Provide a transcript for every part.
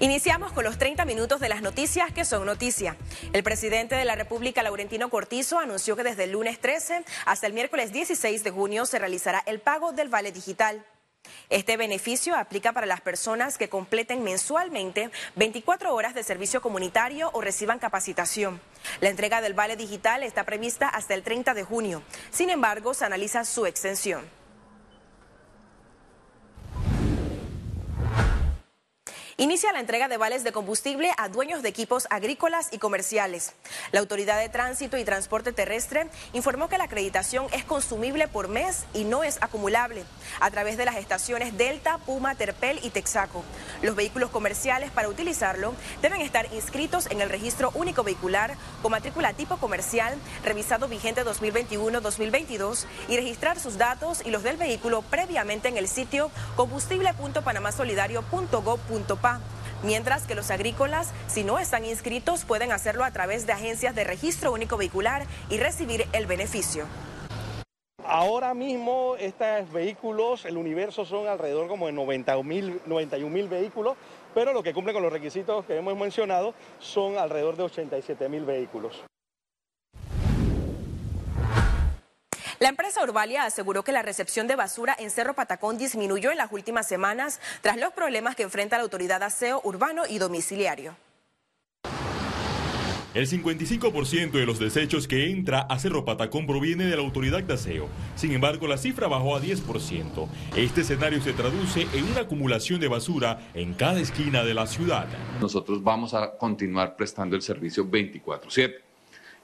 Iniciamos con los 30 minutos de las noticias que son noticia. El presidente de la República, Laurentino Cortizo, anunció que desde el lunes 13 hasta el miércoles 16 de junio se realizará el pago del vale digital. Este beneficio aplica para las personas que completen mensualmente 24 horas de servicio comunitario o reciban capacitación. La entrega del vale digital está prevista hasta el 30 de junio. Sin embargo, se analiza su extensión. Inicia la entrega de vales de combustible a dueños de equipos agrícolas y comerciales. La Autoridad de Tránsito y Transporte Terrestre informó que la acreditación es consumible por mes y no es acumulable a través de las estaciones Delta, Puma, Terpel y Texaco. Los vehículos comerciales para utilizarlo deben estar inscritos en el registro único vehicular con matrícula tipo comercial revisado vigente 2021-2022 y registrar sus datos y los del vehículo previamente en el sitio combustible.panamasolidario.gov.pa mientras que los agrícolas, si no están inscritos, pueden hacerlo a través de agencias de registro único vehicular y recibir el beneficio. Ahora mismo estos vehículos, el universo son alrededor como de 90 91 mil vehículos, pero lo que cumple con los requisitos que hemos mencionado son alrededor de 87 mil vehículos. La empresa Urbalia aseguró que la recepción de basura en Cerro Patacón disminuyó en las últimas semanas tras los problemas que enfrenta la autoridad de aseo urbano y domiciliario. El 55% de los desechos que entra a Cerro Patacón proviene de la autoridad de aseo. Sin embargo, la cifra bajó a 10%. Este escenario se traduce en una acumulación de basura en cada esquina de la ciudad. Nosotros vamos a continuar prestando el servicio 24/7.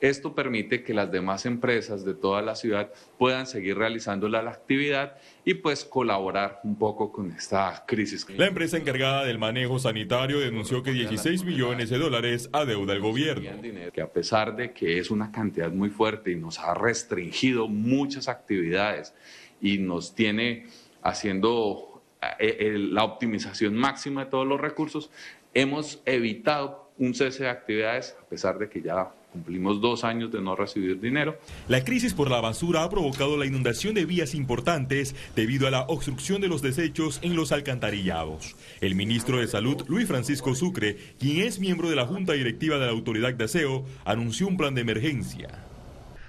Esto permite que las demás empresas de toda la ciudad puedan seguir realizando la actividad y pues colaborar un poco con esta crisis. La empresa encargada del manejo sanitario denunció que 16 millones de dólares adeuda el gobierno. Que a pesar de que es una cantidad muy fuerte y nos ha restringido muchas actividades y nos tiene haciendo eh, la optimización máxima de todos los recursos, hemos evitado un cese de actividades a pesar de que ya Cumplimos dos años de no recibir dinero. La crisis por la basura ha provocado la inundación de vías importantes debido a la obstrucción de los desechos en los alcantarillados. El ministro de Salud, Luis Francisco Sucre, quien es miembro de la Junta Directiva de la Autoridad de Aseo, anunció un plan de emergencia.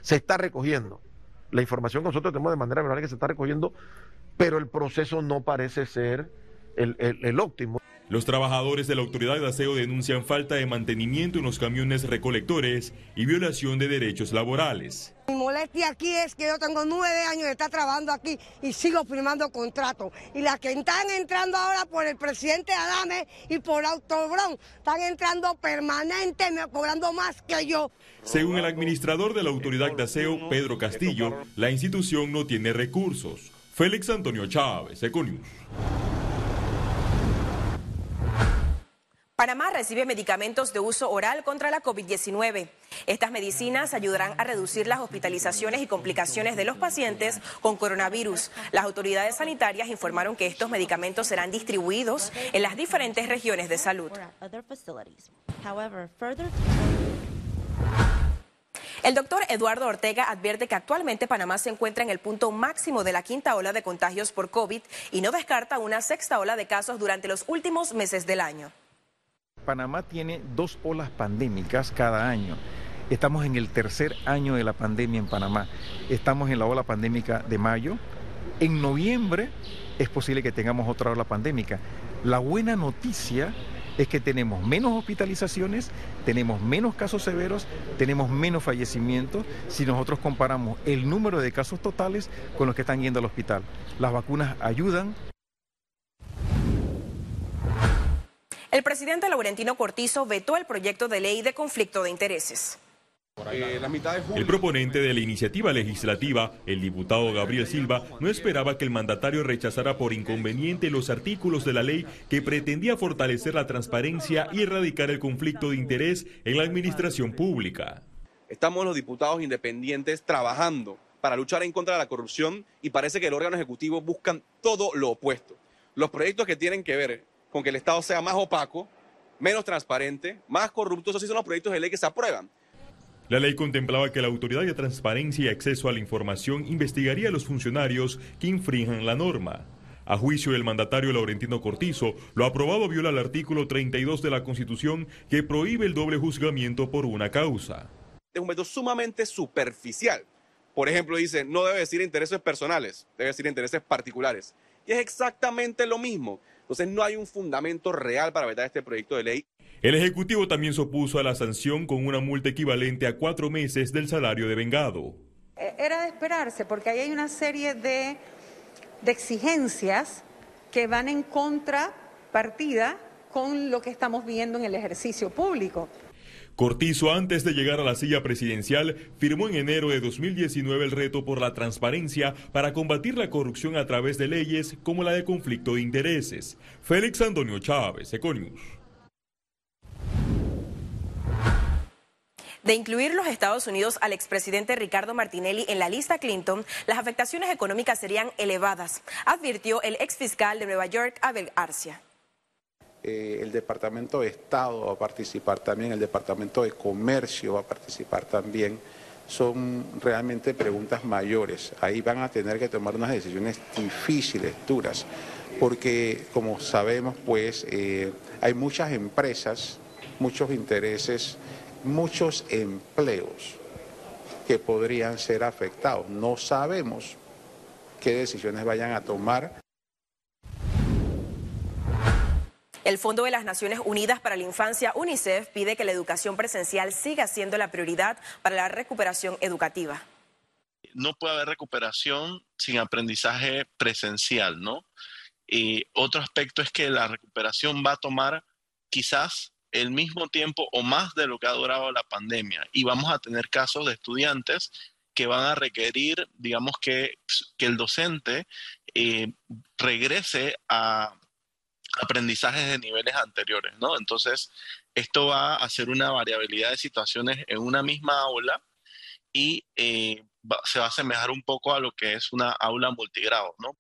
Se está recogiendo. La información que nosotros tenemos de manera general que se está recogiendo, pero el proceso no parece ser el, el óptimo. Los trabajadores de la autoridad de aseo denuncian falta de mantenimiento en los camiones recolectores y violación de derechos laborales. Mi molestia aquí es que yo tengo nueve años de estar trabajando aquí y sigo firmando contratos. Y las que están entrando ahora por el presidente Adame y por Autobron están entrando permanentemente, cobrando más que yo. Según el administrador de la autoridad de aseo, Pedro Castillo, la institución no tiene recursos. Félix Antonio Chávez, Econius. Panamá recibe medicamentos de uso oral contra la COVID-19. Estas medicinas ayudarán a reducir las hospitalizaciones y complicaciones de los pacientes con coronavirus. Las autoridades sanitarias informaron que estos medicamentos serán distribuidos en las diferentes regiones de salud. El doctor Eduardo Ortega advierte que actualmente Panamá se encuentra en el punto máximo de la quinta ola de contagios por COVID y no descarta una sexta ola de casos durante los últimos meses del año. Panamá tiene dos olas pandémicas cada año. Estamos en el tercer año de la pandemia en Panamá. Estamos en la ola pandémica de mayo. En noviembre es posible que tengamos otra ola pandémica. La buena noticia es que tenemos menos hospitalizaciones, tenemos menos casos severos, tenemos menos fallecimientos si nosotros comparamos el número de casos totales con los que están yendo al hospital. Las vacunas ayudan, El presidente Laurentino Cortizo vetó el proyecto de ley de conflicto de intereses. El proponente de la iniciativa legislativa, el diputado Gabriel Silva, no esperaba que el mandatario rechazara por inconveniente los artículos de la ley que pretendía fortalecer la transparencia y erradicar el conflicto de interés en la administración pública. Estamos los diputados independientes trabajando para luchar en contra de la corrupción y parece que el órgano ejecutivo buscan todo lo opuesto. Los proyectos que tienen que ver con que el Estado sea más opaco, menos transparente, más corrupto. Esos sí son los proyectos de ley que se aprueban. La ley contemplaba que la Autoridad de Transparencia y Acceso a la Información investigaría a los funcionarios que infrinjan la norma. A juicio del mandatario Laurentino Cortizo, lo aprobado viola el artículo 32 de la Constitución que prohíbe el doble juzgamiento por una causa. Es un método sumamente superficial. Por ejemplo, dice, no debe decir intereses personales, debe decir intereses particulares. Y es exactamente lo mismo. Entonces no hay un fundamento real para vetar este proyecto de ley. El Ejecutivo también se opuso a la sanción con una multa equivalente a cuatro meses del salario de vengado. Eh, era de esperarse, porque ahí hay una serie de, de exigencias que van en contrapartida con lo que estamos viendo en el ejercicio público. Cortizo, antes de llegar a la silla presidencial, firmó en enero de 2019 el reto por la transparencia para combatir la corrupción a través de leyes como la de conflicto de intereses. Félix Antonio Chávez, Econius. De incluir los Estados Unidos al expresidente Ricardo Martinelli en la lista Clinton, las afectaciones económicas serían elevadas, advirtió el exfiscal de Nueva York, Abel Arcia. Eh, el Departamento de Estado va a participar también, el Departamento de Comercio va a participar también. Son realmente preguntas mayores. Ahí van a tener que tomar unas decisiones difíciles, duras, porque como sabemos, pues eh, hay muchas empresas, muchos intereses, muchos empleos que podrían ser afectados. No sabemos qué decisiones vayan a tomar. El Fondo de las Naciones Unidas para la Infancia, UNICEF, pide que la educación presencial siga siendo la prioridad para la recuperación educativa. No puede haber recuperación sin aprendizaje presencial, ¿no? Y otro aspecto es que la recuperación va a tomar quizás el mismo tiempo o más de lo que ha durado la pandemia. Y vamos a tener casos de estudiantes que van a requerir, digamos, que, que el docente eh, regrese a aprendizajes de niveles anteriores, ¿no? Entonces, esto va a hacer una variabilidad de situaciones en una misma aula y eh, se va a asemejar un poco a lo que es una aula multigrado, ¿no?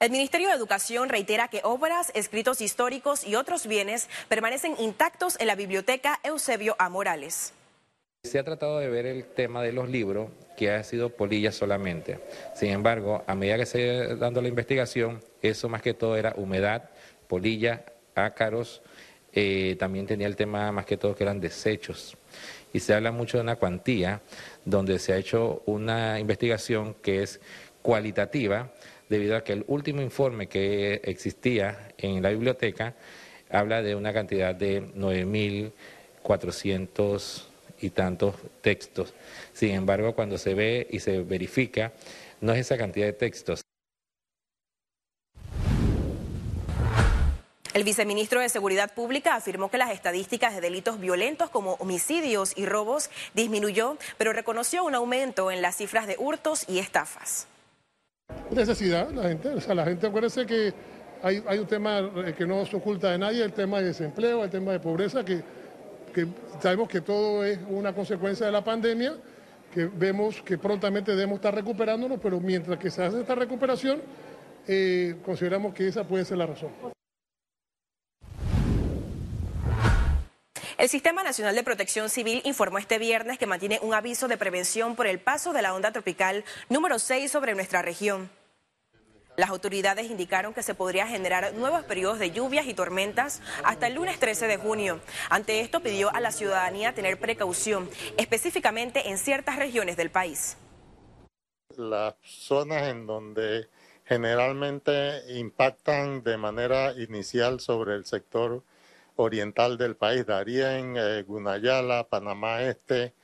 El Ministerio de Educación reitera que obras, escritos históricos y otros bienes permanecen intactos en la biblioteca Eusebio A. Morales. Se ha tratado de ver el tema de los libros, que ha sido polilla solamente. Sin embargo, a medida que se iba dando la investigación, eso más que todo era humedad, polilla, ácaros, eh, también tenía el tema más que todo que eran desechos. Y se habla mucho de una cuantía donde se ha hecho una investigación que es cualitativa, debido a que el último informe que existía en la biblioteca habla de una cantidad de 9.400 y tantos textos. Sin embargo, cuando se ve y se verifica, no es esa cantidad de textos. El viceministro de Seguridad Pública afirmó que las estadísticas de delitos violentos como homicidios y robos disminuyó, pero reconoció un aumento en las cifras de hurtos y estafas. Necesidad, la gente, o sea, la gente acuérdese que hay, hay un tema que no se oculta de nadie, el tema de desempleo, el tema de pobreza, que sabemos que todo es una consecuencia de la pandemia, que vemos que prontamente debemos estar recuperándonos, pero mientras que se hace esta recuperación, eh, consideramos que esa puede ser la razón. El Sistema Nacional de Protección Civil informó este viernes que mantiene un aviso de prevención por el paso de la onda tropical número 6 sobre nuestra región. Las autoridades indicaron que se podría generar nuevos periodos de lluvias y tormentas hasta el lunes 13 de junio. Ante esto pidió a la ciudadanía tener precaución, específicamente en ciertas regiones del país. Las zonas en donde generalmente impactan de manera inicial sobre el sector oriental del país, Darién, eh, Gunayala, Panamá Este,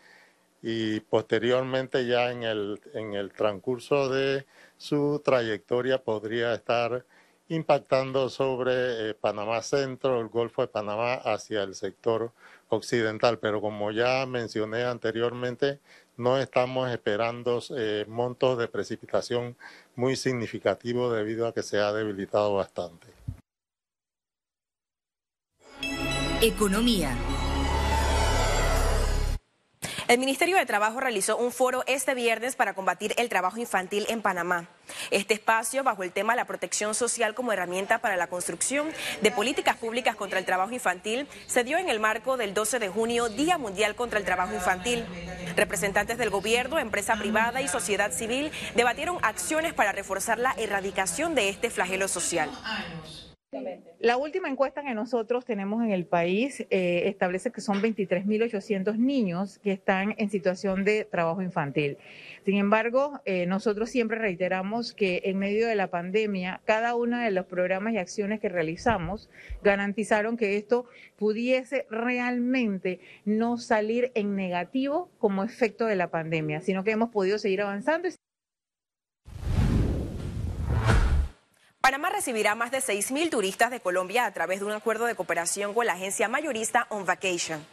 y posteriormente ya en el, en el transcurso de su trayectoria podría estar impactando sobre eh, Panamá Centro, el Golfo de Panamá hacia el sector occidental. Pero como ya mencioné anteriormente, no estamos esperando eh, montos de precipitación muy significativos debido a que se ha debilitado bastante. Economía. El Ministerio de Trabajo realizó un foro este viernes para combatir el trabajo infantil en Panamá. Este espacio, bajo el tema La protección social como herramienta para la construcción de políticas públicas contra el trabajo infantil, se dio en el marco del 12 de junio, Día Mundial contra el Trabajo Infantil. Representantes del gobierno, empresa privada y sociedad civil debatieron acciones para reforzar la erradicación de este flagelo social. La última encuesta que nosotros tenemos en el país eh, establece que son 23.800 niños que están en situación de trabajo infantil. Sin embargo, eh, nosotros siempre reiteramos que en medio de la pandemia, cada uno de los programas y acciones que realizamos garantizaron que esto pudiese realmente no salir en negativo como efecto de la pandemia, sino que hemos podido seguir avanzando. Panamá recibirá más de 6.000 turistas de Colombia a través de un acuerdo de cooperación con la agencia mayorista On Vacation.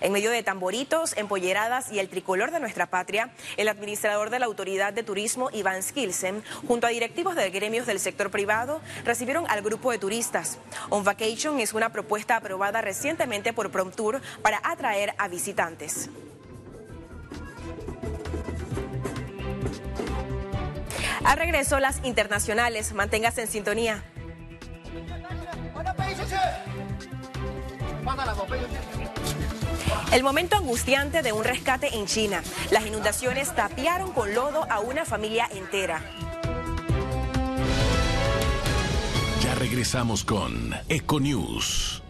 En medio de tamboritos, empolleradas y el tricolor de nuestra patria, el administrador de la Autoridad de Turismo, Iván Skilsen, junto a directivos de gremios del sector privado, recibieron al grupo de turistas. On Vacation es una propuesta aprobada recientemente por Promtour para atraer a visitantes. Al regreso, las internacionales. Manténgase en sintonía. El momento angustiante de un rescate en China. Las inundaciones tapiaron con lodo a una familia entera. Ya regresamos con Econews.